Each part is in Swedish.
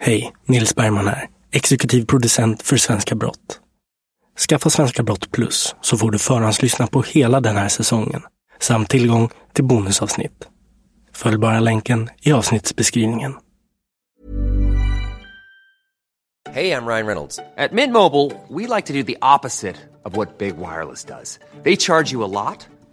Hej, Nils Bergman här. Exekutiv producent för Svenska Brott. Skaffa Svenska Brott Plus så får du förhandslyssna på hela den här säsongen samt tillgång till bonusavsnitt. Följ bara länken i avsnittsbeskrivningen. Hej, jag Ryan Reynolds. På Midmobile vill vi like to do opposite of vad Big Wireless gör. De charge you a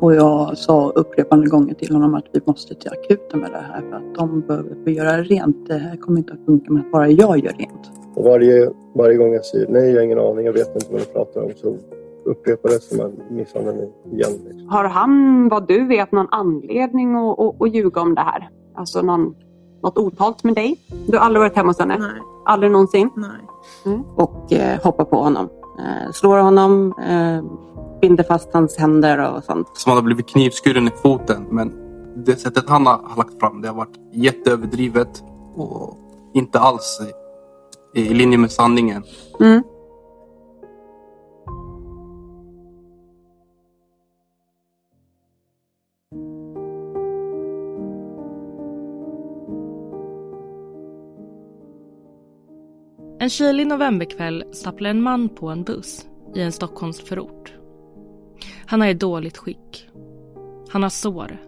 Och jag sa upprepande gånger till honom att vi måste till akuten med det här för att de behöver få göra rent. Det här kommer inte att funka med att bara jag gör rent. Och varje, varje gång jag säger nej, jag har ingen aning, jag vet inte vad du pratar om, så upprepar det som en misshandel igen. Liksom. Har han, vad du vet, någon anledning att, att, att ljuga om det här? Alltså någon, något otalt med dig? Du har aldrig varit hemma hos henne? Nej. Aldrig någonsin? Nej. Och eh, hoppar på honom. Eh, slår honom, eh, binder fast hans händer och sånt. som han har blivit knivskuren i foten. Men det sättet han har har lagt fram det har varit jätteöverdrivet och inte alls i, i linje med sanningen. Mm. En kylig novemberkväll stapplar en man på en buss i en Stockholmsförort. Han är i dåligt skick. Han har sår,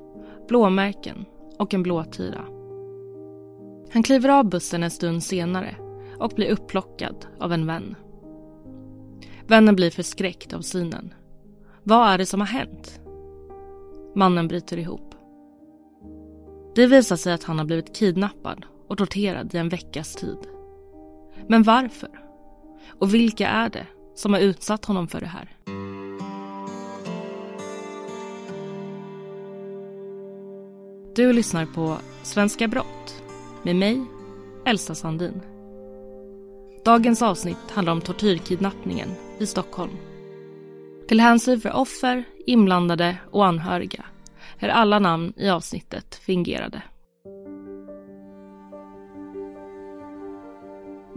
blåmärken och en blåtira. Han kliver av bussen en stund senare och blir upplockad av en vän. Vännen blir förskräckt av synen. Vad är det som har hänt? Mannen bryter ihop. Det visar sig att han har blivit kidnappad och torterad i en veckas tid. Men varför? Och vilka är det som har utsatt honom för det här? Du lyssnar på Svenska Brott med mig, Elsa Sandin. Dagens avsnitt handlar om tortyrkidnappningen i Stockholm. Till hänsyn för offer, inblandade och anhöriga är alla namn i avsnittet fingerade.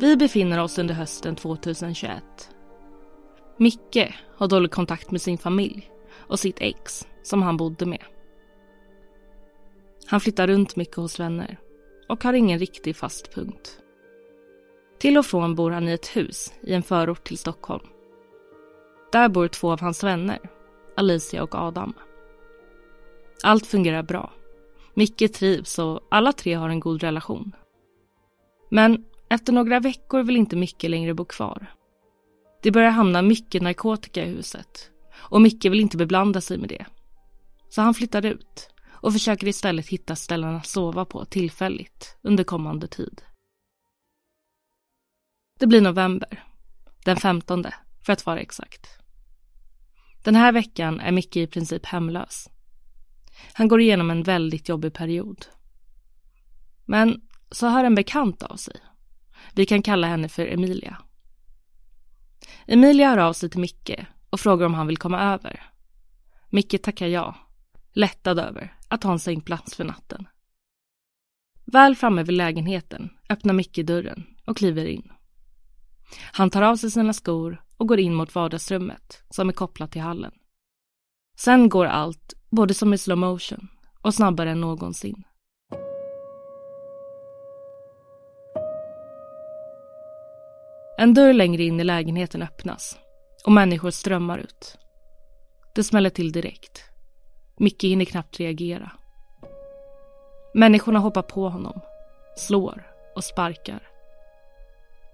Vi befinner oss under hösten 2021. Micke har dålig kontakt med sin familj och sitt ex som han bodde med. Han flyttar runt mycket hos vänner och har ingen riktig fast punkt. Till och från bor han i ett hus i en förort till Stockholm. Där bor två av hans vänner, Alicia och Adam. Allt fungerar bra. Micke trivs och alla tre har en god relation. Men efter några veckor vill inte Micke längre bo kvar. Det börjar hamna mycket narkotika i huset och Micke vill inte beblanda sig med det. Så han flyttar ut och försöker istället hitta ställen att sova på tillfälligt under kommande tid. Det blir november, den 15 för att vara exakt. Den här veckan är Micke i princip hemlös. Han går igenom en väldigt jobbig period. Men så hör en bekant av sig. Vi kan kalla henne för Emilia. Emilia hör av sig till Micke och frågar om han vill komma över. Micke tackar ja, lättad över att ha en sängplats för natten. Väl framme vid lägenheten öppnar Micke dörren och kliver in. Han tar av sig sina skor och går in mot vardagsrummet som är kopplat till hallen. Sen går allt, både som i slow motion och snabbare än någonsin. En dörr längre in i lägenheten öppnas och människor strömmar ut. Det smäller till direkt. Micke hinner knappt reagera. Människorna hoppar på honom, slår och sparkar.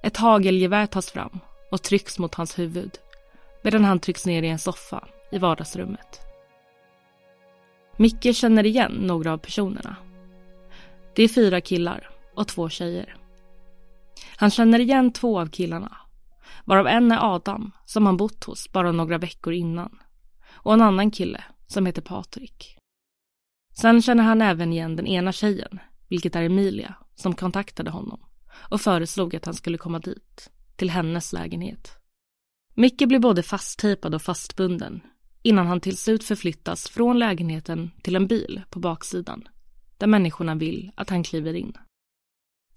Ett hagelgevär tas fram och trycks mot hans huvud medan han trycks ner i en soffa i vardagsrummet. Micke känner igen några av personerna. Det är fyra killar och två tjejer. Han känner igen två av killarna, varav en är Adam som han bott hos bara några veckor innan och en annan kille som heter Patrik. Sen känner han även igen den ena tjejen, vilket är Emilia, som kontaktade honom och föreslog att han skulle komma dit, till hennes lägenhet. Micke blir både fasttejpad och fastbunden innan han till slut förflyttas från lägenheten till en bil på baksidan där människorna vill att han kliver in.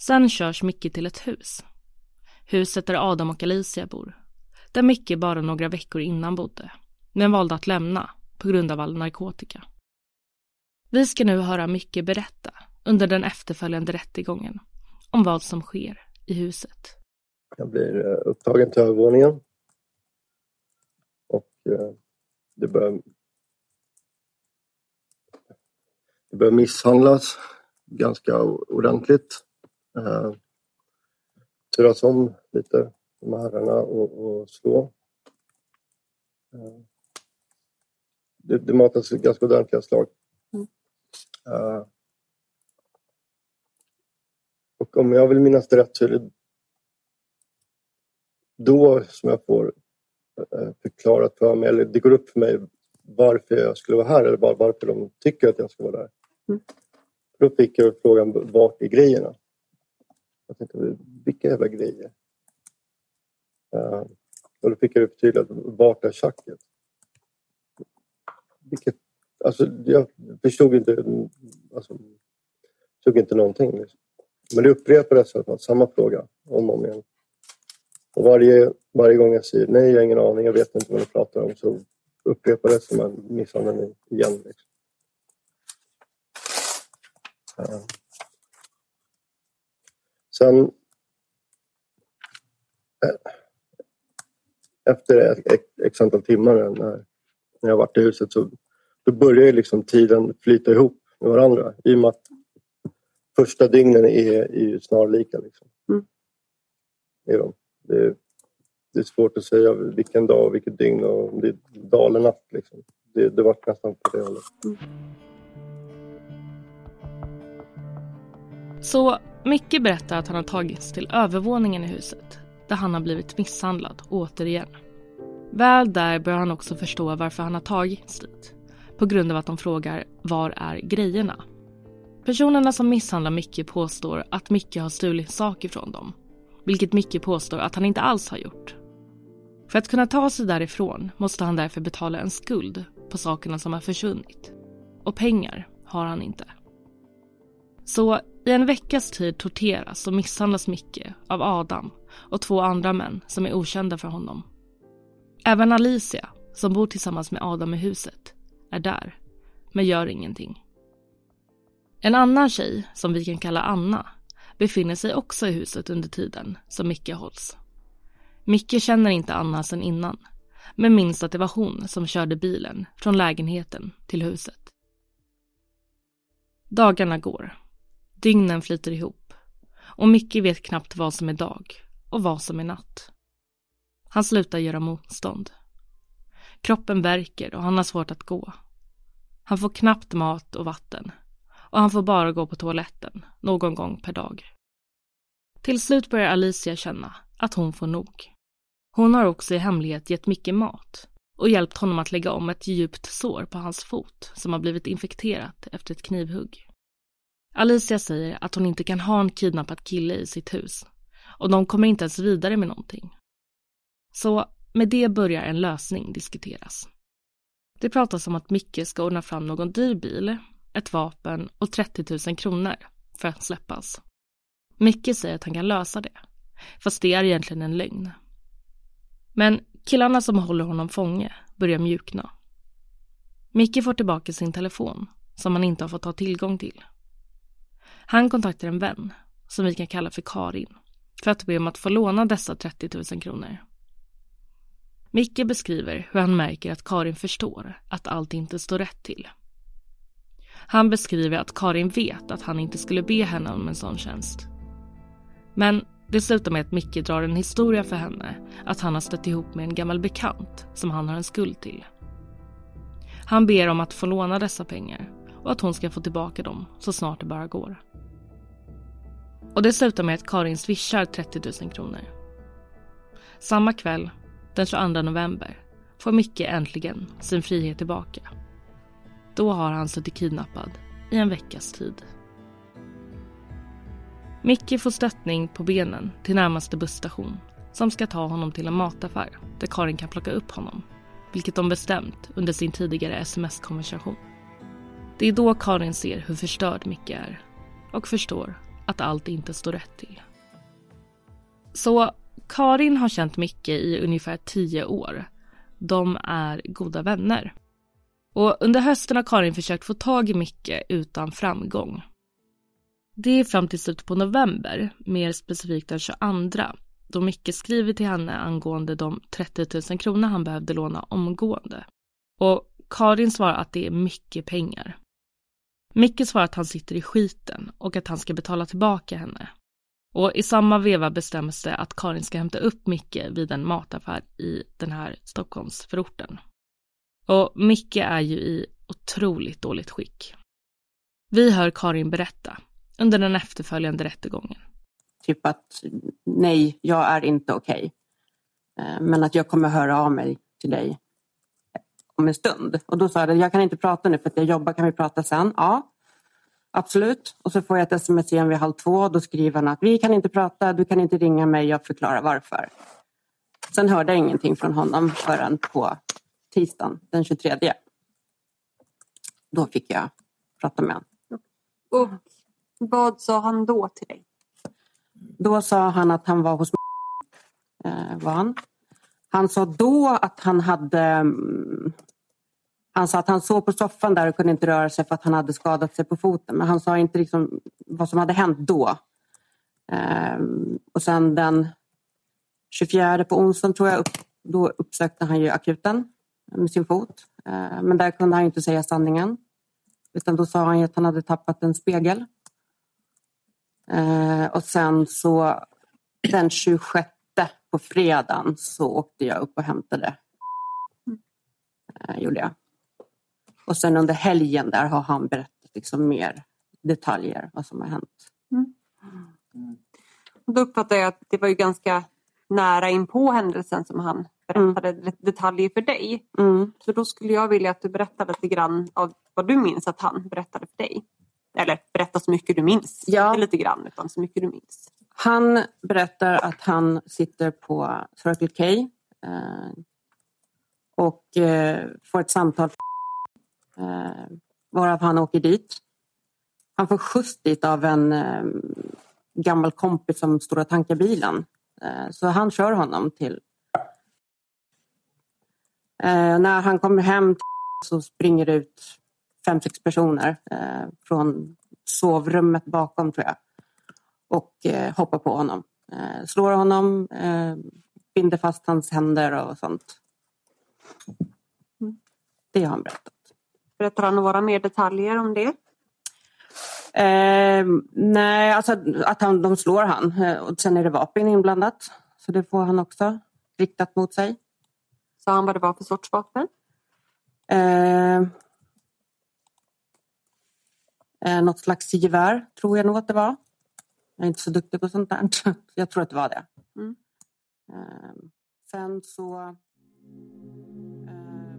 Sen körs Micke till ett hus. Huset där Adam och Alicia bor. Där Micke bara några veckor innan bodde, men valde att lämna på grund av all narkotika. Vi ska nu höra Micke berätta under den efterföljande rättegången om vad som sker i huset. Jag blir eh, upptagen till övervåningen. Och eh, det börjar, det börjar misshandlas ganska ordentligt. Uh, turas om lite, de här herrarna, och, och slå. Uh, det, det matas ganska ordentliga slag. Uh, och om jag vill minnas det rätt så är det då som jag får uh, förklarat för mig, eller det går upp för mig varför jag skulle vara här eller var, varför de tycker att jag ska vara där. Mm. Då fick jag frågan, vart är grejerna? Jag tänkte, vilka jävla grejer? Uh, och då fick jag förtydligat, vart är tjacket? Vilket, alltså, jag förstod inte, alltså, förstod inte någonting. Liksom. Men det upprepades samma fråga om och om igen. Och varje, varje gång jag säger nej, jag har ingen aning, jag vet inte vad du pratar om, så upprepades som en misshandel igen. Liksom. Uh. Sen eh, efter x antal timmar när, när jag varit i huset så då börjar liksom tiden flyta ihop med varandra i och med att första dygnen är, är snarlika. Liksom. Mm. Det, är de. Det, det, är svårt att säga vilken dag och vilket dygn och om det är dag eller natt. Liksom. Det, det var nästan på det hållet. Mm. Så Micke berättar att han har tagits till övervåningen i huset där han har blivit misshandlad återigen. Väl där börjar han också förstå varför han har tagits dit. På grund av att de frågar var är grejerna? Personerna som misshandlar Micke påstår att Micke har stulit saker från dem. Vilket Micke påstår att han inte alls har gjort. För att kunna ta sig därifrån måste han därför betala en skuld på sakerna som har försvunnit. Och pengar har han inte. Så i en veckas tid torteras och misshandlas Micke av Adam och två andra män som är okända för honom. Även Alicia, som bor tillsammans med Adam i huset, är där, men gör ingenting. En annan tjej, som vi kan kalla Anna, befinner sig också i huset under tiden som Micke hålls. Micke känner inte Anna sedan innan, men minns att det var hon som körde bilen från lägenheten till huset. Dagarna går Dygnen flyter ihop och Micke vet knappt vad som är dag och vad som är natt. Han slutar göra motstånd. Kroppen värker och han har svårt att gå. Han får knappt mat och vatten och han får bara gå på toaletten någon gång per dag. Till slut börjar Alicia känna att hon får nog. Hon har också i hemlighet gett Micke mat och hjälpt honom att lägga om ett djupt sår på hans fot som har blivit infekterat efter ett knivhugg. Alicia säger att hon inte kan ha en kidnappad kille i sitt hus och de kommer inte ens vidare med någonting. Så med det börjar en lösning diskuteras. Det pratas om att Micke ska ordna fram någon dyr bil, ett vapen och 30 000 kronor för att släppas. Micke säger att han kan lösa det, fast det är egentligen en lögn. Men killarna som håller honom fånge börjar mjukna. Micke får tillbaka sin telefon, som han inte har fått ha tillgång till. Han kontaktar en vän, som vi kan kalla för Karin, för att be om att få låna dessa 30 000 kronor. Micke beskriver hur han märker att Karin förstår att allt inte står rätt till. Han beskriver att Karin vet att han inte skulle be henne om en sån tjänst. Men det slutar med att Micke drar en historia för henne att han har stött ihop med en gammal bekant som han har en skuld till. Han ber om att få låna dessa pengar och att hon ska få tillbaka dem så snart det bara går. Och det slutar med att Karin swishar 30 000 kronor. Samma kväll, den 22 november, får Micke äntligen sin frihet tillbaka. Då har han suttit kidnappad i en veckas tid. Micke får stöttning på benen till närmaste busstation som ska ta honom till en mataffär där Karin kan plocka upp honom, vilket de bestämt under sin tidigare sms-konversation. Det är då Karin ser hur förstörd Micke är och förstår att allt inte står rätt till. Så Karin har känt Micke i ungefär tio år. De är goda vänner. Och under hösten har Karin försökt få tag i Micke utan framgång. Det är fram till slutet på november, mer specifikt den 22, då Micke skriver till henne angående de 30 000 kronor han behövde låna omgående. Och Karin svarar att det är mycket pengar. Micke svarar att han sitter i skiten och att han ska betala tillbaka henne. Och i samma veva bestäms det att Karin ska hämta upp Micke vid en mataffär i den här Stockholmsförorten. Och Micke är ju i otroligt dåligt skick. Vi hör Karin berätta under den efterföljande rättegången. Typ att nej, jag är inte okej. Okay. Men att jag kommer höra av mig till dig om en stund. Och då sa jag, jag kan inte prata nu för att jag jobbar, kan vi prata sen? Ja, absolut. Och så får jag ett sms igen vid halv två. Då skriver han att vi kan inte prata, du kan inte ringa mig, jag förklarar varför. Sen hörde jag ingenting från honom förrän på tisdagen den 23. Då fick jag prata med honom. Och vad sa han då till dig? Då sa han att han var hos eh, var han. Han sa då att han hade mm, han sa att han sov på soffan där och kunde inte röra sig för att han hade skadat sig på foten. Men han sa inte liksom vad som hade hänt då. Ehm, och sen den 24 på onsdagen tror jag, då uppsökte han ju akuten med sin fot. Ehm, men där kunde han inte säga sanningen. Utan då sa han att han hade tappat en spegel. Ehm, och sen så den 26 på fredagen så åkte jag upp och hämtade. Eh, gjorde jag. Och sen under helgen där har han berättat liksom mer detaljer vad som har hänt. Mm. Då uppfattar jag att det var ju ganska nära in på händelsen som han berättade mm. detaljer för dig. Mm. Så då skulle jag vilja att du berättar lite grann av vad du minns att han berättade för dig. Eller berätta så mycket du minns. Ja. Inte lite grann utan så mycket du minns. Han berättar att han sitter på Circle K eh, och eh, får ett samtal eh, varav han åker dit. Han får skjuts dit av en eh, gammal kompis som står och tankar bilen. Eh, så han kör honom till... Eh, när han kommer hem så springer det ut fem, sex personer eh, från sovrummet bakom tror jag och eh, hoppar på honom. Eh, slår honom, eh, binder fast hans händer och sånt. Det har han berättat. Berättar han några mer detaljer om det? Eh, nej, alltså att han, de slår han. Och sen är det vapen inblandat. Så det får han också riktat mot sig. Sa han vad det var för sorts vapen? Eh, eh, något slags gevär, tror jag nog att det var. Jag är inte så duktig på sånt där. Jag tror att det var det. Mm. Ehm, sen så... Ehm,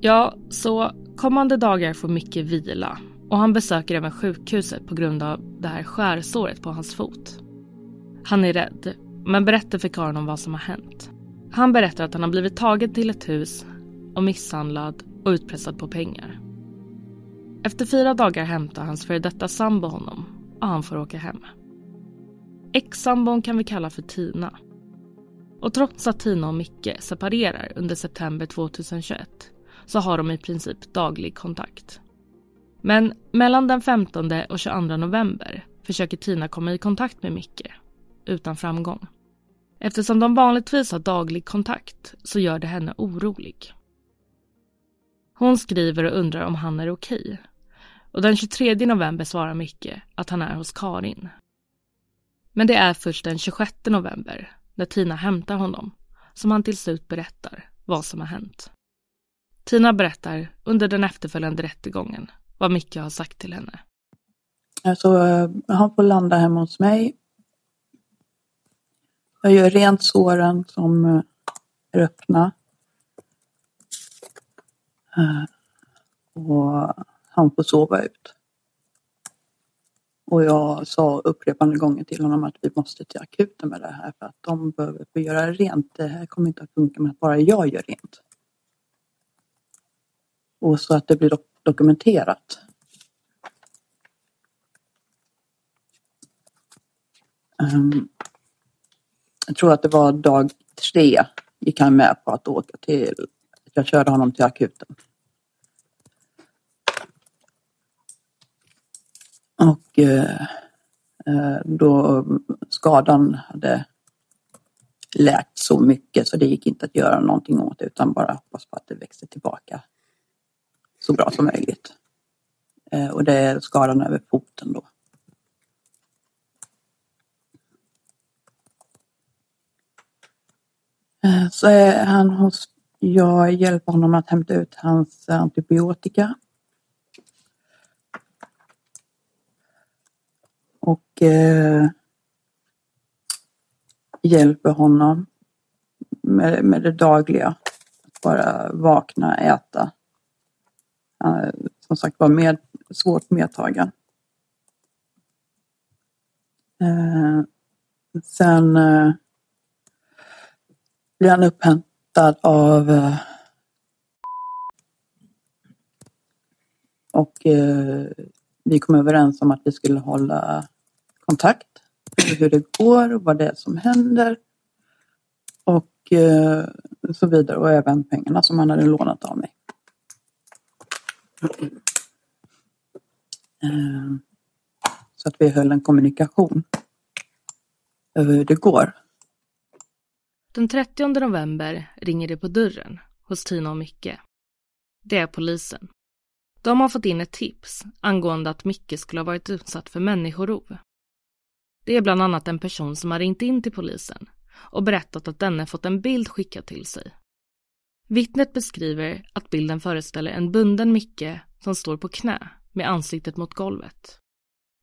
ja, så kommande dagar får Micke vila och han besöker även sjukhuset på grund av det här skärsåret på hans fot. Han är rädd, men berättar för Karin om vad som har hänt. Han berättar att han har blivit tagen till ett hus och misshandlad och utpressad på pengar. Efter fyra dagar hämtar hans före detta sambo honom och han får åka hem. Ex-sambon kan vi kalla för Tina. Och trots att Tina och Micke separerar under september 2021 så har de i princip daglig kontakt. Men mellan den 15 och 22 november försöker Tina komma i kontakt med Micke, utan framgång. Eftersom de vanligtvis har daglig kontakt så gör det henne orolig. Hon skriver och undrar om han är okej och den 23 november svarar Micke att han är hos Karin. Men det är först den 26 november, när Tina hämtar honom, som han till slut berättar vad som har hänt. Tina berättar under den efterföljande rättegången vad Micke har sagt till henne. Alltså, han får landa hemma hos mig. Jag gör rent såren som eh, är öppna. Eh, och han får sova ut. Och jag sa upprepande gånger till honom att vi måste till akuten med det här för att de behöver få göra rent. Det här kommer inte att funka med att bara jag gör rent. Och så att det blir dok dokumenterat. Um, jag tror att det var dag tre gick han med på att åka till, jag körde honom till akuten. Och eh, eh, då skadan hade läkt så mycket så det gick inte att göra någonting åt det utan bara hoppas på att det växte tillbaka så bra som möjligt. Eh, och det är skadan över foten då. Eh, så är han hos, jag hjälper honom att hämta ut hans antibiotika och eh, hjälper honom med, med det dagliga. Att bara vakna, äta. Eh, som sagt var med, svårt medtagen. Eh, sen eh, blir han upphämtad av eh, och eh, vi kom överens om att vi skulle hålla kontakt. Hur det går och vad det är som händer. Och eh, så vidare. Och även pengarna som han hade lånat av mig. Eh, så att vi höll en kommunikation över hur det går. Den 30 november ringer det på dörren hos Tina och Micke. Det är polisen. De har fått in ett tips angående att Micke skulle ha varit utsatt för människorov. Det är bland annat en person som har ringt in till polisen och berättat att denne fått en bild skickad till sig. Vittnet beskriver att bilden föreställer en bunden Micke som står på knä med ansiktet mot golvet.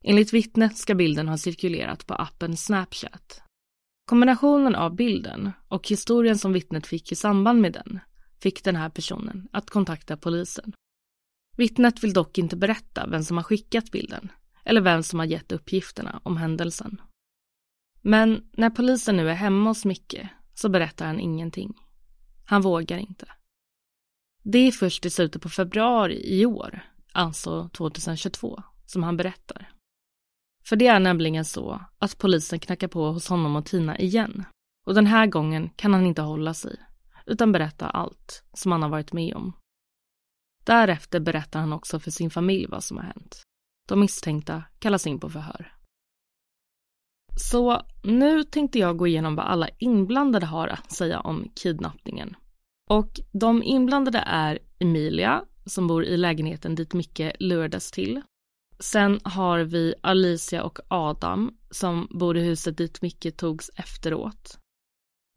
Enligt vittnet ska bilden ha cirkulerat på appen Snapchat. Kombinationen av bilden och historien som vittnet fick i samband med den fick den här personen att kontakta polisen. Vittnet vill dock inte berätta vem som har skickat bilden eller vem som har gett uppgifterna om händelsen. Men när polisen nu är hemma hos Micke så berättar han ingenting. Han vågar inte. Det är först i slutet på februari i år, alltså 2022, som han berättar. För det är nämligen så att polisen knackar på hos honom och Tina igen. Och den här gången kan han inte hålla sig, utan berätta allt som han har varit med om. Därefter berättar han också för sin familj vad som har hänt. De misstänkta kallas in på förhör. Så nu tänkte jag gå igenom vad alla inblandade har att säga om kidnappningen. Och de inblandade är Emilia, som bor i lägenheten dit Micke lurades till. Sen har vi Alicia och Adam, som bor i huset dit Micke togs efteråt.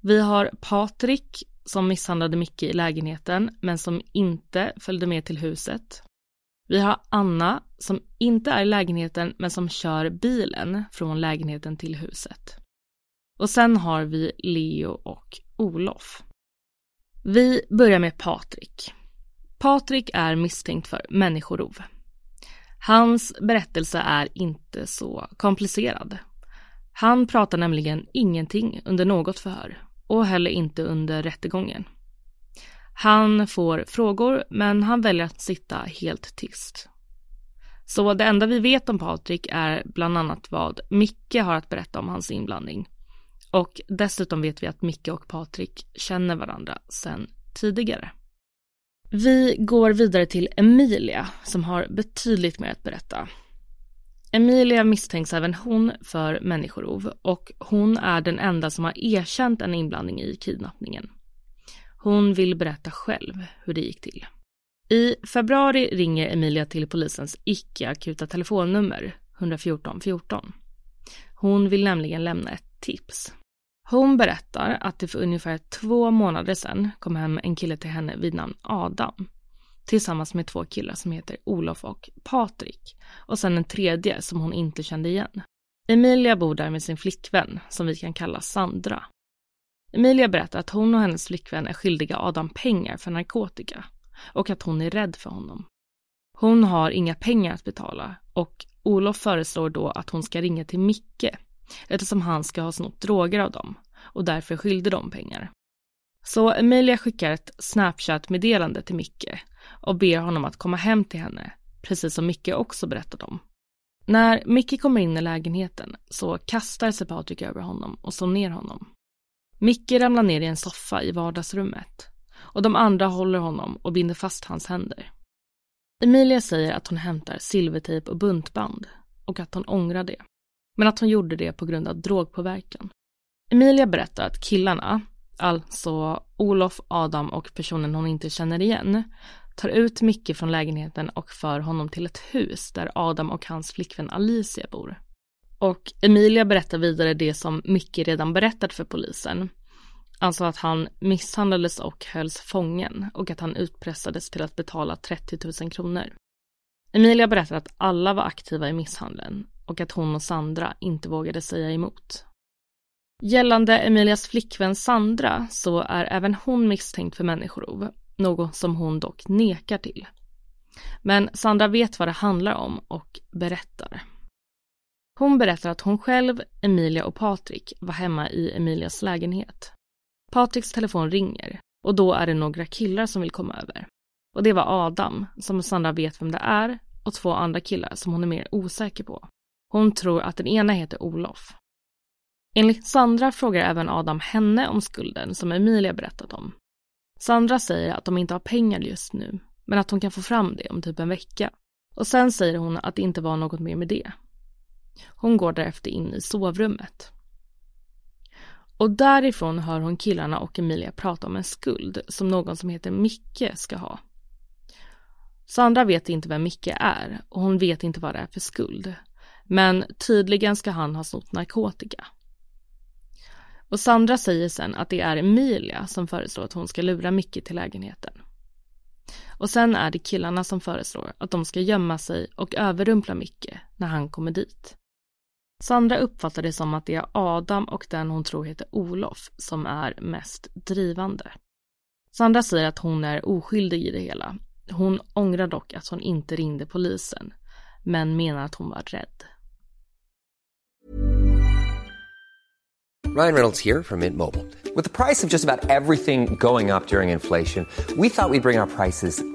Vi har Patrik, som misshandlade Micke i lägenheten, men som inte följde med till huset. Vi har Anna som inte är i lägenheten men som kör bilen från lägenheten till huset. Och sen har vi Leo och Olof. Vi börjar med Patrik. Patrik är misstänkt för människorov. Hans berättelse är inte så komplicerad. Han pratar nämligen ingenting under något förhör och heller inte under rättegången. Han får frågor men han väljer att sitta helt tyst. Så det enda vi vet om Patrik är bland annat vad Micke har att berätta om hans inblandning. Och dessutom vet vi att Micke och Patrik känner varandra sedan tidigare. Vi går vidare till Emilia som har betydligt mer att berätta. Emilia misstänks även hon för människorov och hon är den enda som har erkänt en inblandning i kidnappningen. Hon vill berätta själv hur det gick till. I februari ringer Emilia till polisens icke-akuta telefonnummer 114 14. Hon vill nämligen lämna ett tips. Hon berättar att det för ungefär två månader sedan kom hem en kille till henne vid namn Adam tillsammans med två killar som heter Olof och Patrik och sen en tredje som hon inte kände igen. Emilia bor där med sin flickvän som vi kan kalla Sandra. Emilia berättar att hon och hennes flickvän är skyldiga Adam pengar för narkotika och att hon är rädd för honom. Hon har inga pengar att betala och Olof föreslår då att hon ska ringa till Micke eftersom han ska ha snott droger av dem och därför skyldig dem pengar. Så Emilia skickar ett Snapchat-meddelande till Micke och ber honom att komma hem till henne, precis som Micke också berättade om. När Micke kommer in i lägenheten så kastar sig Patrik över honom och slår ner honom. Micke ramlar ner i en soffa i vardagsrummet och de andra håller honom och binder fast hans händer. Emilia säger att hon hämtar silvertejp och buntband och att hon ångrar det. Men att hon gjorde det på grund av drogpåverkan. Emilia berättar att killarna, alltså Olof, Adam och personen hon inte känner igen, tar ut Micke från lägenheten och för honom till ett hus där Adam och hans flickvän Alicia bor. Och Emilia berättar vidare det som Micke redan berättat för polisen. Alltså att han misshandlades och hölls fången och att han utpressades till att betala 30 000 kronor. Emilia berättar att alla var aktiva i misshandeln och att hon och Sandra inte vågade säga emot. Gällande Emilias flickvän Sandra så är även hon misstänkt för människorov, något som hon dock nekar till. Men Sandra vet vad det handlar om och berättar. Hon berättar att hon själv, Emilia och Patrik var hemma i Emilias lägenhet. Patriks telefon ringer och då är det några killar som vill komma över. Och det var Adam, som Sandra vet vem det är, och två andra killar som hon är mer osäker på. Hon tror att den ena heter Olof. Enligt Sandra frågar även Adam henne om skulden som Emilia berättat om. Sandra säger att de inte har pengar just nu, men att hon kan få fram det om typ en vecka. Och sen säger hon att det inte var något mer med det. Hon går därefter in i sovrummet. Och därifrån hör hon killarna och Emilia prata om en skuld som någon som heter Micke ska ha. Sandra vet inte vem Micke är och hon vet inte vad det är för skuld. Men tydligen ska han ha snott narkotika. Och Sandra säger sen att det är Emilia som föreslår att hon ska lura Micke till lägenheten. Och sen är det killarna som föreslår att de ska gömma sig och överrumpla Micke när han kommer dit. Sandra uppfattar det som att det är Adam och den hon tror heter Olof som är mest drivande. Sandra säger att hon är oskyldig i det hela. Hon ångrar dock att hon inte ringde polisen, men menar att hon var rädd. Ryan Reynolds här från Mint Mobile. Med priset på nästan allt som går upp under inflationen, trodde vi att vi skulle bring våra priser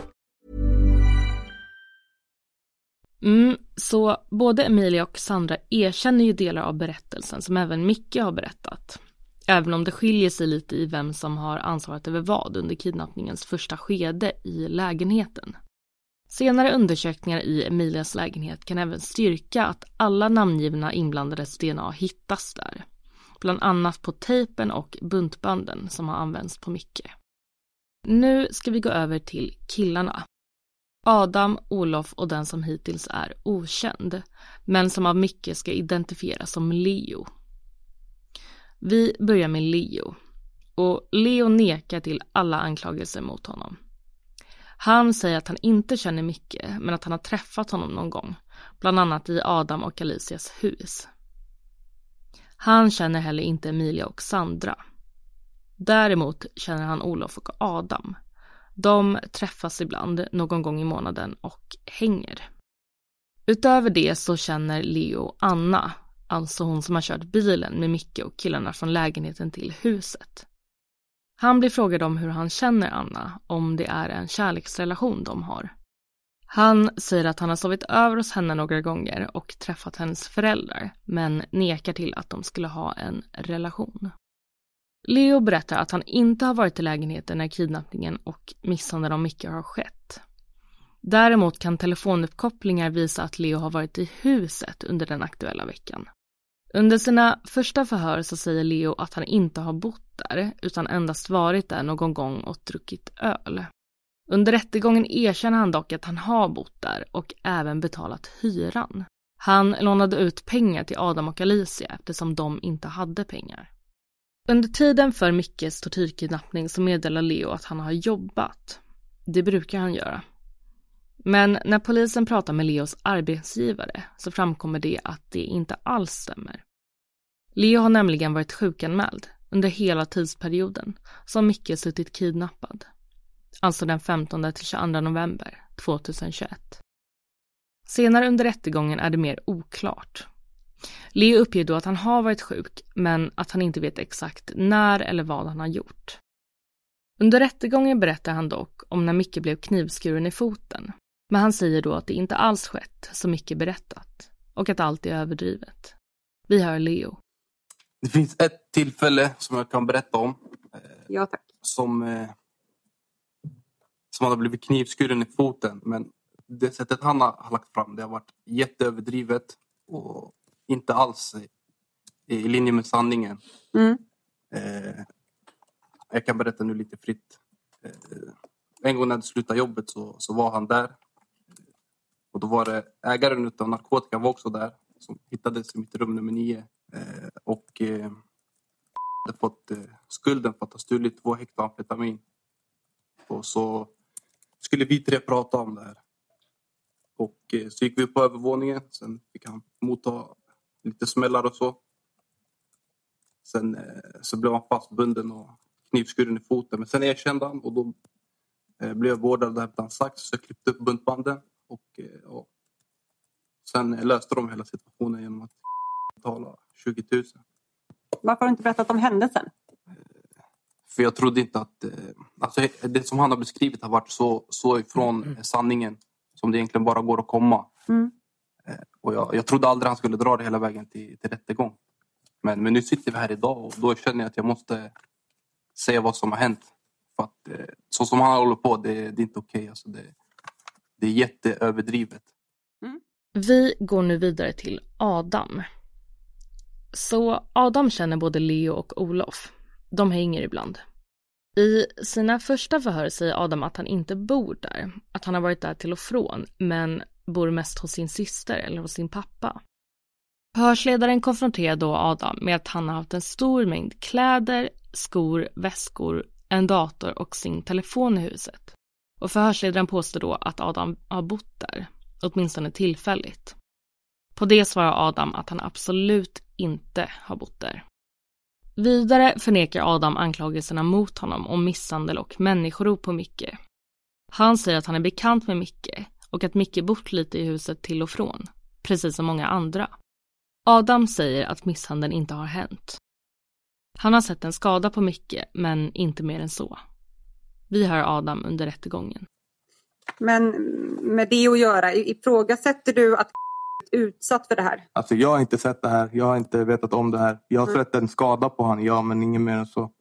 Mm, så både Emilia och Sandra erkänner ju delar av berättelsen som även Micke har berättat. Även om det skiljer sig lite i vem som har ansvarat över vad under kidnappningens första skede i lägenheten. Senare undersökningar i Emilias lägenhet kan även styrka att alla namngivna inblandades DNA hittas där. Bland annat på tejpen och buntbanden som har använts på Micke. Nu ska vi gå över till killarna. Adam, Olof och den som hittills är okänd, men som av Micke ska identifieras som Leo. Vi börjar med Leo. Och Leo nekar till alla anklagelser mot honom. Han säger att han inte känner Micke, men att han har träffat honom någon gång. Bland annat i Adam och Alicias hus. Han känner heller inte Emilia och Sandra. Däremot känner han Olof och Adam. De träffas ibland någon gång i månaden och hänger. Utöver det så känner Leo Anna, alltså hon som har kört bilen med Micke och killarna från lägenheten till huset. Han blir frågad om hur han känner Anna, om det är en kärleksrelation de har. Han säger att han har sovit över hos henne några gånger och träffat hennes föräldrar, men nekar till att de skulle ha en relation. Leo berättar att han inte har varit i lägenheten när kidnappningen och misshandeln av Micke har skett. Däremot kan telefonuppkopplingar visa att Leo har varit i huset under den aktuella veckan. Under sina första förhör så säger Leo att han inte har bott där utan endast varit där någon gång och druckit öl. Under rättegången erkänner han dock att han har bott där och även betalat hyran. Han lånade ut pengar till Adam och Alicia eftersom de inte hade pengar. Under tiden för Mickes tortyrkidnappning så meddelar Leo att han har jobbat. Det brukar han göra. Men när polisen pratar med Leos arbetsgivare så framkommer det att det inte alls stämmer. Leo har nämligen varit sjukanmäld under hela tidsperioden som Micke suttit kidnappad. Alltså den 15 till 22 november 2021. Senare under rättegången är det mer oklart. Leo uppger då att han har varit sjuk, men att han inte vet exakt när eller vad han har gjort. Under rättegången berättar han dock om när Micke blev knivskuren i foten. Men han säger då att det inte alls skett som Micke berättat och att allt är överdrivet. Vi hör Leo. Det finns ett tillfälle som jag kan berätta om. eh, Ja tack. Som, eh, som han har blivit knivskuren i foten. Men det sättet han har har lagt fram det har varit jätteöverdrivet och inte alls i, i linje med sanningen. Mm. Eh, jag kan berätta nu lite fritt. Eh, en gång när jag slutade jobbet så, så var han där. Och då var det ägaren utav narkotikan var också där. Som hittades i mitt rum nummer nio. Eh, och eh, hade fått eh, skulden för att ha stulit två hektar amfetamin. Och så skulle vi tre prata om det här. Och eh, så gick vi upp på övervåningen. Sen fick han motta lite smällar och så. Sen eh, så blev han fastbunden och knivskuren i foten. Men sen erkände han och då eh, blev jag vårdad där hans sax. Så jag klippte upp buntbanden. Och, eh, ja. Sen eh, löste de hela situationen genom att betala 20 000. Varför har du inte berättat om händelsen? För jag trodde inte att... Eh, alltså, det som han har beskrivit har varit så, så ifrån eh, sanningen som det egentligen bara går att komma. Mm. Och jag, jag trodde aldrig han skulle dra det hela vägen till, till rättegång. Men, men nu sitter vi här idag och då känner jag att jag måste säga vad som har hänt. För att, eh, så som han håller på, det, det är inte okej. Alltså det, det är jätteöverdrivet. Mm. Vi går nu vidare till Adam. Så Adam känner både Leo och Olof. De hänger ibland. I sina första förhör säger Adam att han inte bor där, att han har varit där till och från, men bor mest hos sin syster eller hos sin pappa. Förhörsledaren konfronterar då Adam med att han har haft en stor mängd kläder, skor, väskor, en dator och sin telefon i huset. Och förhörsledaren påstår då att Adam har bott där, åtminstone tillfälligt. På det svarar Adam att han absolut inte har bott där. Vidare förnekar Adam anklagelserna mot honom om misshandel och människorov på Micke. Han säger att han är bekant med Micke och att Micke bott lite i huset till och från, precis som många andra. Adam säger att misshandeln inte har hänt. Han har sett en skada på Micke, men inte mer än så. Vi hör Adam under rättegången. Men med det att göra, ifrågasätter du att utsatt för det här? Alltså, jag har inte sett det här. Jag har inte vetat om det här. Jag har Mm. sett en skada på honom, ja, men inget mer än så.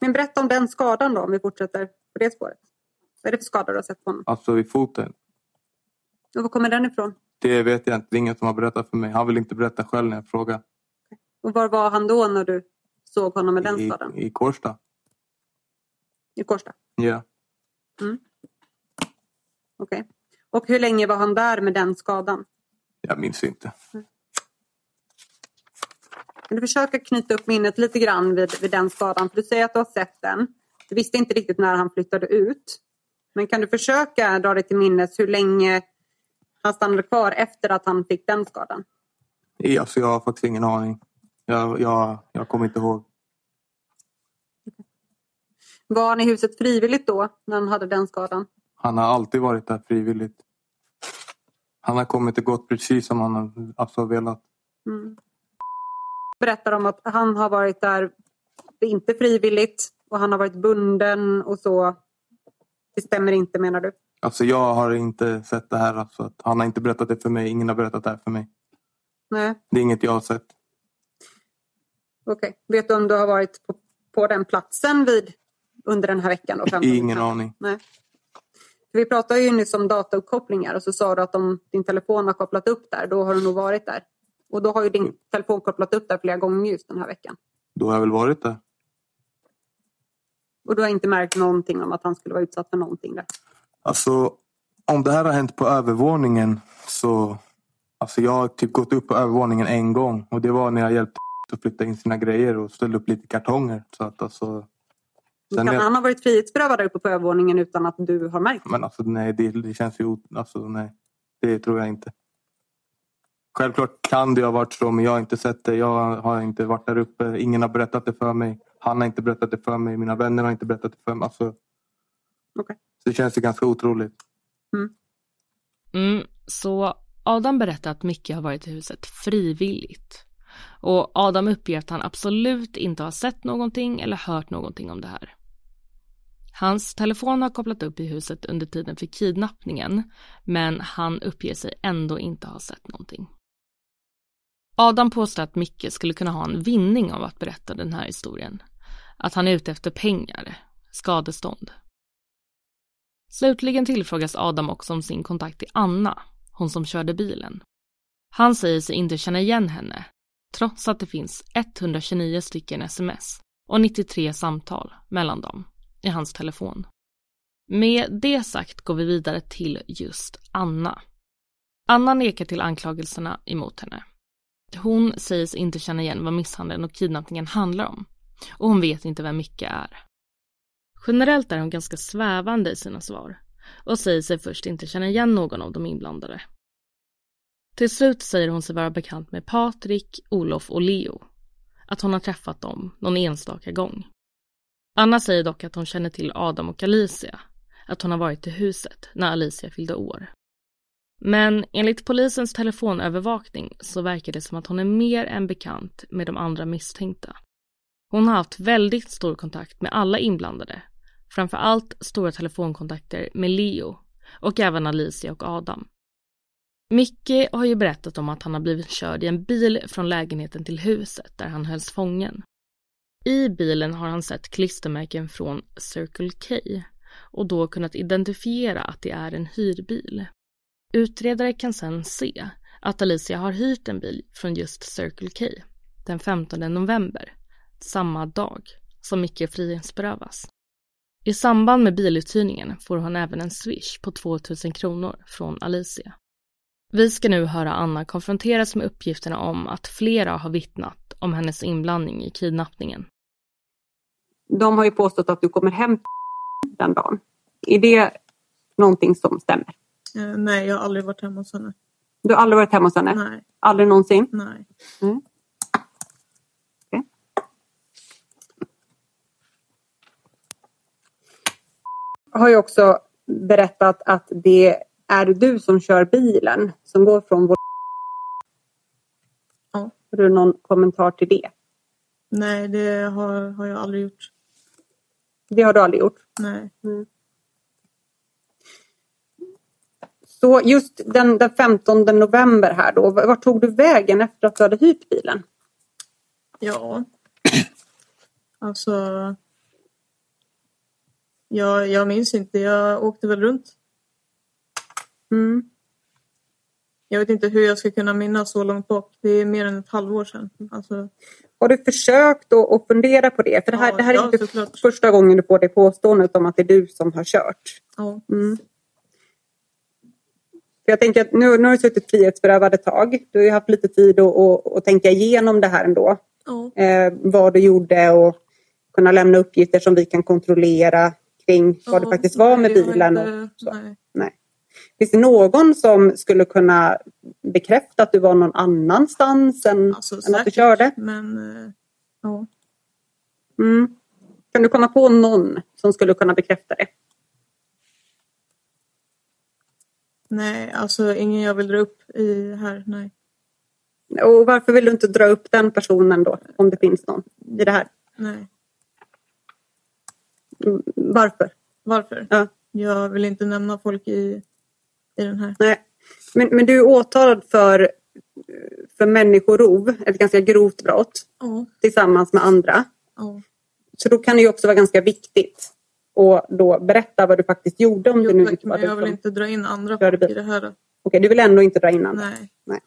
Men berätta om den skadan då, om vi fortsätter på det spåret. Vad är det för skada du har sett på honom? Alltså i foten. Och var kommer den ifrån? Det vet jag inte. Det är ingen som har berättat för mig. Han vill inte berätta själv när jag frågar. Och var var han då när du såg honom med den I, skadan? I Kårsta. I Kårsta? Ja. Okej. Och hur länge var han där med den skadan? Jag minns inte. Kan du försöka knyta upp minnet lite grann vid, vid den skadan? För du säger att du har sett den. Du visste inte riktigt när han flyttade ut. Men kan du försöka dra dig till minnes hur länge han stannade kvar efter att han fick den skadan? Ja, Alltså, jag har faktiskt ingen aning. Jag, jag, jag kommer inte ihåg. Var han i huset frivilligt då, när han hade den skadan? Han har alltid varit där frivilligt. Han har kommit och gått precis som han har alltså, velat. Mm. Berättar om att han har varit där, inte frivilligt, och han har varit bunden och så. Det stämmer inte menar du? Alltså, jag har inte sett det här. Alltså, han har inte berättat det för mig. Ingen har berättat det här för mig. Nej, Det är inget jag har sett. okej. Vet du om du har varit på, på den platsen vid, under den här veckan? Då, 15 Ingen aning. Nej. Vi pratade ju nyss om datauppkopplingar och så sa du att om din telefon har kopplat upp där, då har du nog varit där. Och då har ju din telefon kopplat upp där flera gånger just den här veckan. Då har jag väl varit där. Och du har inte märkt någonting om att han skulle vara utsatt för någonting där. Alltså, om det här har hänt på övervåningen så Alltså jag har typ gått upp på övervåningen en gång och det var när jag hjälpte att flytta in sina grejer och ställa upp lite kartonger. Så att alltså, kan jag... han ha varit frihetsberövad där uppe på övervåningen utan att du har märkt Men alltså nej, det, det känns ju... Alltså nej, det tror jag inte. Självklart kan det ha varit så, men jag har inte sett det. Jag har inte varit där uppe. Ingen har berättat det för mig. Han har inte berättat det för mig. Mina vänner har inte berättat det för mig. Alltså, okay. Så det känns ju ganska otroligt. Mm. Mm, så Adam berättar att Micke har varit i huset frivilligt. Och Adam uppger att han absolut inte har sett någonting eller hört någonting om det här. Hans telefon har kopplat upp i huset under tiden för kidnappningen, men han uppger sig ändå inte ha sett någonting. Adam påstår att Micke skulle kunna ha en vinning av att berätta den här historien. Att han är ute efter pengar, skadestånd. Slutligen tillfrågas Adam också om sin kontakt till Anna, hon som körde bilen. Han säger sig inte känna igen henne, trots att det finns 129 stycken sms och 93 samtal mellan dem i hans telefon. Med det sagt går vi vidare till just Anna. Anna nekar till anklagelserna emot henne. Hon säger sig inte känna igen vad misshandeln och kidnappningen handlar om och hon vet inte vem Micke är. Generellt är hon ganska svävande i sina svar och säger sig först inte känna igen någon av de inblandade. Till slut säger hon sig vara bekant med Patrik, Olof och Leo. Att hon har träffat dem någon enstaka gång. Anna säger dock att hon känner till Adam och Alicia. Att hon har varit i huset när Alicia fyllde år. Men enligt polisens telefonövervakning så verkar det som att hon är mer än bekant med de andra misstänkta. Hon har haft väldigt stor kontakt med alla inblandade. Framför allt stora telefonkontakter med Leo och även Alicia och Adam. Micke har ju berättat om att han har blivit körd i en bil från lägenheten till huset där han hölls fången. I bilen har han sett klistermärken från Circle K och då kunnat identifiera att det är en hyrbil. Utredare kan sedan se att Alicia har hyrt en bil från just Circle K den 15 november, samma dag som Micke frihetsberövas. I samband med biluthyrningen får hon även en swish på 2000 kronor från Alicia. Vi ska nu höra Anna konfronteras med uppgifterna om att flera har vittnat om hennes inblandning i kidnappningen. De har ju påstått att du kommer hem den dagen. Är det någonting som stämmer? Uh, nej, jag har aldrig varit hemma hos henne. Du har aldrig varit hemma hos henne? Nej. Aldrig någonsin? Nej. Mm. Okay. Har ju också berättat att det är du som kör bilen som går från vår... Ja. Har du någon kommentar till det? Nej, det har, har jag aldrig gjort. Det har du aldrig gjort? Nej. Mm. Så just den, den 15 november här då, vart tog du vägen efter att du hade hyrt bilen? Ja, alltså. Jag, jag minns inte, jag åkte väl runt. Mm. Jag vet inte hur jag ska kunna minnas så långt bak. Det är mer än ett halvår sedan. Alltså... Har du försökt att, fundera på det? För det här, ja, det här är ja, inte såklart. första gången du får det påståendet om att det är du som har kört. Ja. Mm. För jag tänker att nu, nu har du suttit frihetsberövad ett tag. Du har ju haft lite tid att, att, att tänka igenom det här ändå. Ja. Eh, vad du gjorde och kunna lämna uppgifter som vi kan kontrollera kring vad det Ja, faktiskt var med nej, har bilen. och så. nej. Nej. Finns det någon som skulle kunna bekräfta att du var någon annanstans än, Alltså, än att du säkert, körde? Men eh, ja. Mm. Kan du komma på någon som skulle kunna bekräfta det? Nej, alltså ingen jag vill dra upp i här. Nej. Och varför vill du inte dra upp den personen då? Om det finns någon i det här. Nej. Mm, Varför? Varför? Ja. Jag vill inte nämna folk i, i den här. Nej. Men, men du är åtalad för, för människorov, ett ganska grovt brott, Ja. tillsammans med andra. ja. Så då kan det ju också vara ganska viktigt att då berätta vad du faktiskt gjorde om Jo, det nu tack, var men du jag vill som... inte dra in andra folk i det här. Okej, du vill ändå inte dra in andra? Nej. Nej.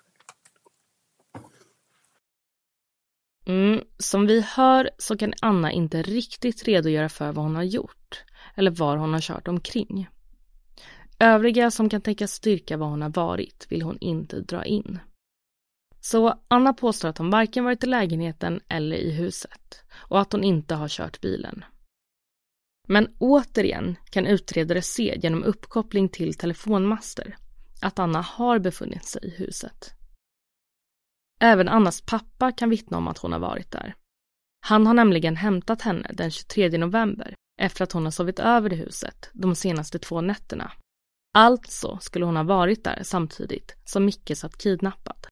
Mm, som vi hör så kan Anna inte riktigt redogöra för vad hon har gjort eller var hon har kört omkring. Övriga som kan tänkas styrka var hon har varit vill hon inte dra in. Så Anna påstår att hon varken varit i lägenheten eller i huset och att hon inte har kört bilen. Men återigen kan utredare se genom uppkoppling till telefonmaster att Anna har befunnit sig i huset. Även Annas pappa kan vittna om att hon har varit där. Han har nämligen hämtat henne den 23 november efter att hon har sovit över i huset de senaste två nätterna. Alltså skulle hon ha varit där samtidigt som Micke satt kidnappad.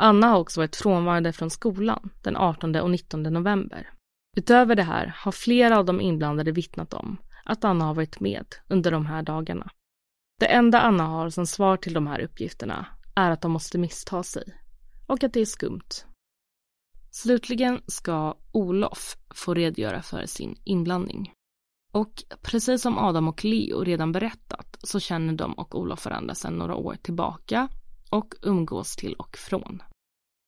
Anna har också varit frånvarande från skolan den 18 och 19 november. Utöver det här har flera av de inblandade vittnat om att Anna har varit med under de här dagarna. Det enda Anna har som svar till de här uppgifterna är att de måste missta sig och att det är skumt. Slutligen ska Olof få redogöra för sin inblandning. Och precis som Adam och Leo redan berättat så känner de och Olof varandra sedan några år tillbaka och umgås till och från.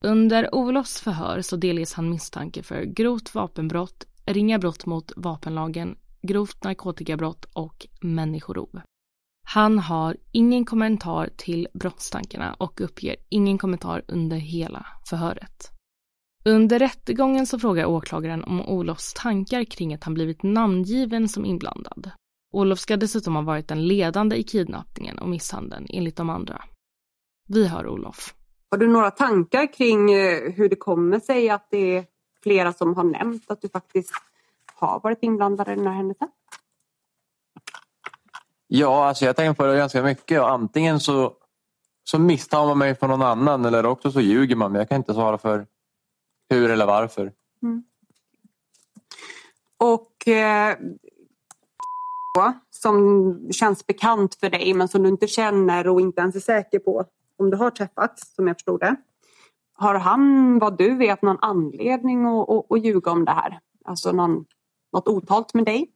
Under Olofs förhör så delges han misstanke för grovt vapenbrott, ringa brott mot vapenlagen, grovt narkotikabrott och människorov. Han har ingen kommentar till brottstankarna och uppger ingen kommentar under hela förhöret. Under rättegången så frågar åklagaren om Olofs tankar kring att han blivit namngiven som inblandad. Olof ska dessutom ha varit den ledande i kidnappningen och misshandeln enligt de andra. Vi hör Olof. Har du några tankar kring eh, hur det kommer sig att det är flera som har nämnt att du faktiskt har varit inblandad i den här händelsen? Ja, alltså jag tänker på det ganska mycket. Och antingen så, så misstar man mig för någon annan eller också så ljuger man. Men jag kan inte svara för hur eller varför. Mm. Och eh, som känns bekant för dig men som du inte känner och inte ens är säker på om du har träffats, som jag förstod det. Har han, vad du vet, någon anledning att, att, att ljuga om det här? Alltså någon, något otalt med dig?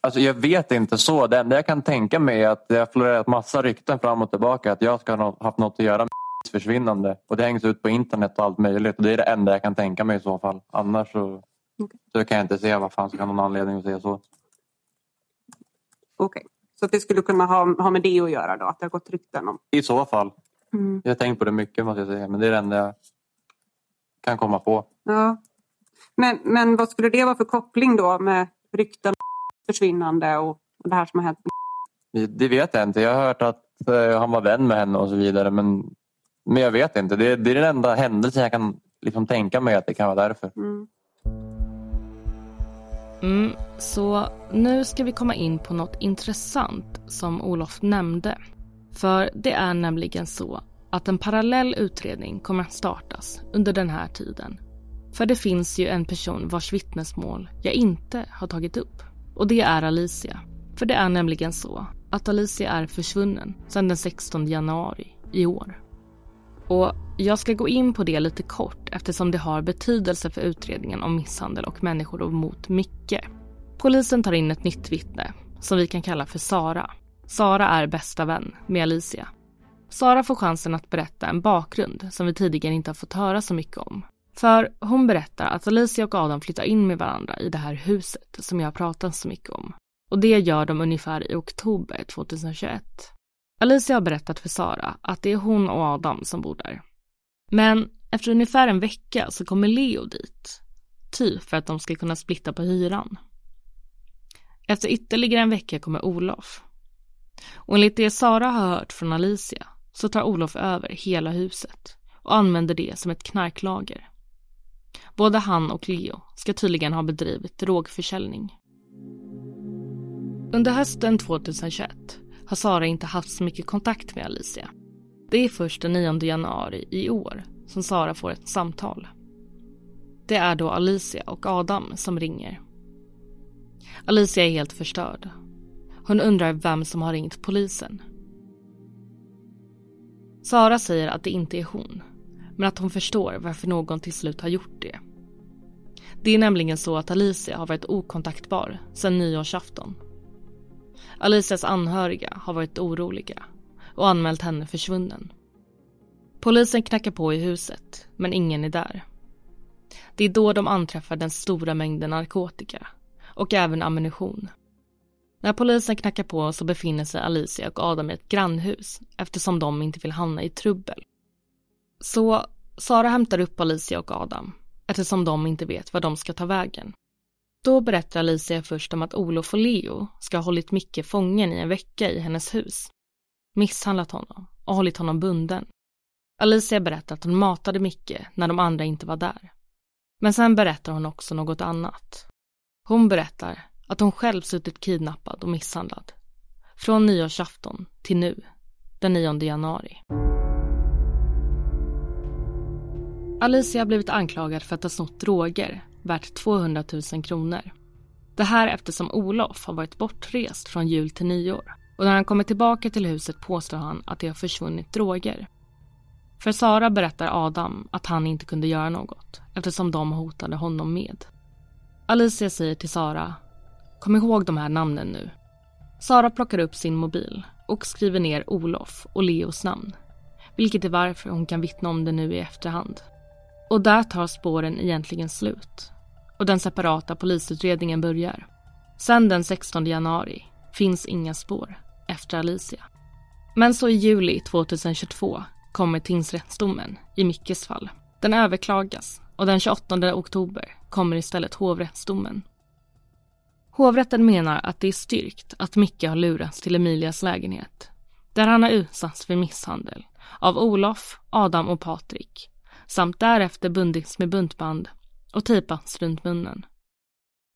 Alltså jag vet inte så. Det enda jag kan tänka mig är att det har florerat massa rykten fram och tillbaka att jag ska ha haft något att göra med försvinnande. Och det hängs ut på internet och allt möjligt. Och det är det enda jag kan tänka mig i så fall. Annars så, okay. så kan jag inte se vad fan som kan ha någon anledning att säga så. Okej. Okay. Så att det skulle kunna ha, ha med det att göra då? Att det har gått rykten om? I så fall. Mm. Jag har tänkt på det mycket måste jag säga. Men det är det enda jag kan komma på. Ja. Men, men vad skulle det vara för koppling då med rykten försvinnande och, och det här som har hänt? Det vet jag inte. Jag har hört att uh, han var vän med henne och så vidare. Men, men jag vet inte. Det, det är den enda händelsen jag kan liksom tänka mig att det kan vara därför. Mm. Mm, så nu ska vi komma in på något intressant som Olof nämnde. För det är nämligen så att en parallell utredning kommer att startas under den här tiden. För det finns ju en person vars vittnesmål jag inte har tagit upp. Och det är Alicia. För det är nämligen så att Alicia är försvunnen sedan den 16 januari i år. Och jag ska gå in på det lite kort eftersom det har betydelse för utredningen om misshandel och människorov mot Micke. Polisen tar in ett nytt vittne som vi kan kalla för Sara. Sara är bästa vän med Alicia. Sara får chansen att berätta en bakgrund som vi tidigare inte har fått höra så mycket om. För hon berättar att Alicia och Adam flyttar in med varandra i det här huset som jag har pratat så mycket om. Och det gör de ungefär i oktober 2021. Alicia har berättat för Sara att det är hon och Adam som bor där. Men efter ungefär en vecka så kommer Leo dit. Ty för att de ska kunna splitta på hyran. Efter ytterligare en vecka kommer Olof. Och enligt det Sara har hört från Alicia så tar Olof över hela huset och använder det som ett knarklager. Både han och Leo ska tydligen ha bedrivit drogförsäljning. Under hösten 2021 har Sara inte haft så mycket kontakt med Alicia. Det är först den 9 januari i år som Sara får ett samtal. Det är då Alicia och Adam som ringer. Alicia är helt förstörd. Hon undrar vem som har ringt polisen. Sara säger att det inte är hon, men att hon förstår varför någon till slut har gjort det. Det är nämligen så att Alicia har varit okontaktbar sedan nyårsafton. Alicias anhöriga har varit oroliga och anmält henne försvunnen. Polisen knackar på i huset, men ingen är där. Det är då de anträffar den stora mängden narkotika och även ammunition. När polisen knackar på så befinner sig Alicia och Adam i ett grannhus eftersom de inte vill hamna i trubbel. Så Sara hämtar upp Alicia och Adam eftersom de inte vet var de ska ta vägen. Då berättar Alicia först om att Olof och Leo ska ha hållit Micke fången i en vecka i hennes hus. Misshandlat honom och hållit honom bunden. Alicia berättar att hon matade Micke när de andra inte var där. Men sen berättar hon också något annat. Hon berättar att hon själv suttit kidnappad och misshandlad. Från nyårsafton till nu, den 9 januari. Alicia har blivit anklagad för att ha snott droger värt 200 000 kronor. Det här eftersom Olof har varit bortrest från jul till nyår och när han kommer tillbaka till huset påstår han att det har försvunnit droger. För Sara berättar Adam att han inte kunde göra något eftersom de hotade honom med. Alicia säger till Sara Kom ihåg de här namnen nu. Sara plockar upp sin mobil och skriver ner Olof och Leos namn. Vilket är varför hon kan vittna om det nu i efterhand. Och där tar spåren egentligen slut. Och den separata polisutredningen börjar. Sen den 16 januari finns inga spår efter Alicia. Men så i juli 2022 kommer tingsrättsdomen i Mickes fall. Den överklagas och den 28 oktober kommer istället hovrättsdomen. Hovrätten menar att det är styrkt att Micke har lurats till Emilias lägenhet där han har utsatts för misshandel av Olof, Adam och Patrik samt därefter bundits med buntband och tejpas runt munnen.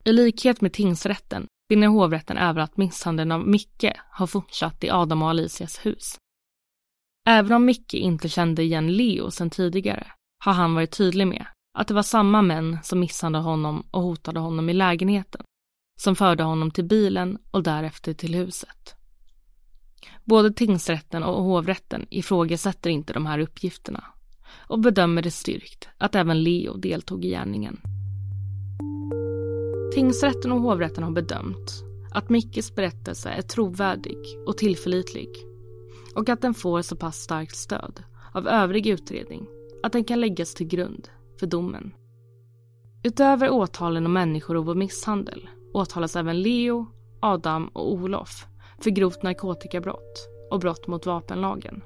I likhet med tingsrätten finner hovrätten även att misshandeln av Micke har fortsatt i Adam och Alicias hus. Även om Micke inte kände igen Leo sedan tidigare har han varit tydlig med att det var samma män som misshandlade honom och hotade honom i lägenheten som förde honom till bilen och därefter till huset. Både tingsrätten och hovrätten ifrågasätter inte de här uppgifterna och bedömer det styrkt att även Leo deltog i gärningen. Tingsrätten och hovrätten har bedömt att Mickes berättelse är trovärdig och tillförlitlig och att den får så pass starkt stöd av övrig utredning att den kan läggas till grund för domen. Utöver åtalen om människorov och misshandel åtalas även Leo, Adam och Olof för grovt narkotikabrott och brott mot vapenlagen.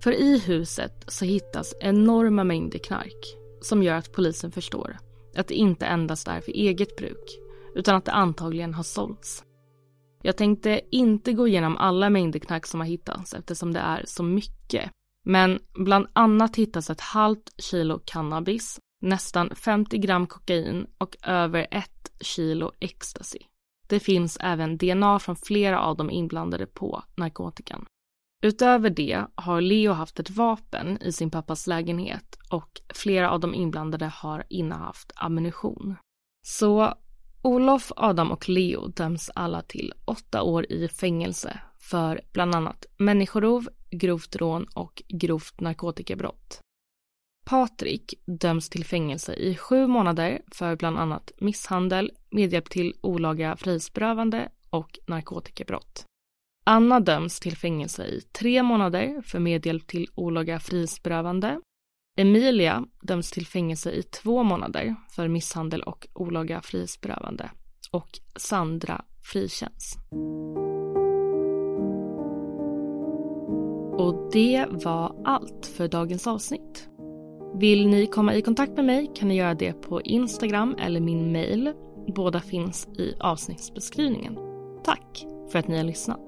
För i huset så hittas enorma mängder knark som gör att polisen förstår att det inte endast är för eget bruk utan att det antagligen har sålts. Jag tänkte inte gå igenom alla mängder knark som har hittats eftersom det är så mycket. Men bland annat hittas ett halvt kilo cannabis, nästan 50 gram kokain och över ett kilo ecstasy. Det finns även DNA från flera av de inblandade på narkotikan. Utöver det har Leo haft ett vapen i sin pappas lägenhet och flera av de inblandade har innehaft ammunition. Så Olof, Adam och Leo döms alla till åtta år i fängelse för bland annat människorov, grovt rån och grovt narkotikabrott. Patrik döms till fängelse i sju månader för bland annat misshandel, medhjälp till olaga frihetsberövande och narkotikabrott. Anna döms till fängelse i tre månader för medhjälp till olaga frihetsberövande. Emilia döms till fängelse i två månader för misshandel och olaga frihetsberövande. Och Sandra frikänns. Och det var allt för dagens avsnitt. Vill ni komma i kontakt med mig kan ni göra det på Instagram eller min mail. Båda finns i avsnittsbeskrivningen. Tack för att ni har lyssnat.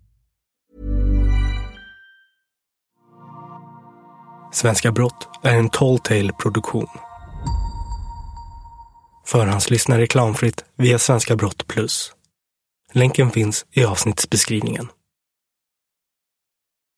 Svenska Brott är en Talltale produktion. Förhandslyssna reklamfritt via Svenska Brott Plus. Länken finns i avsnittsbeskrivningen.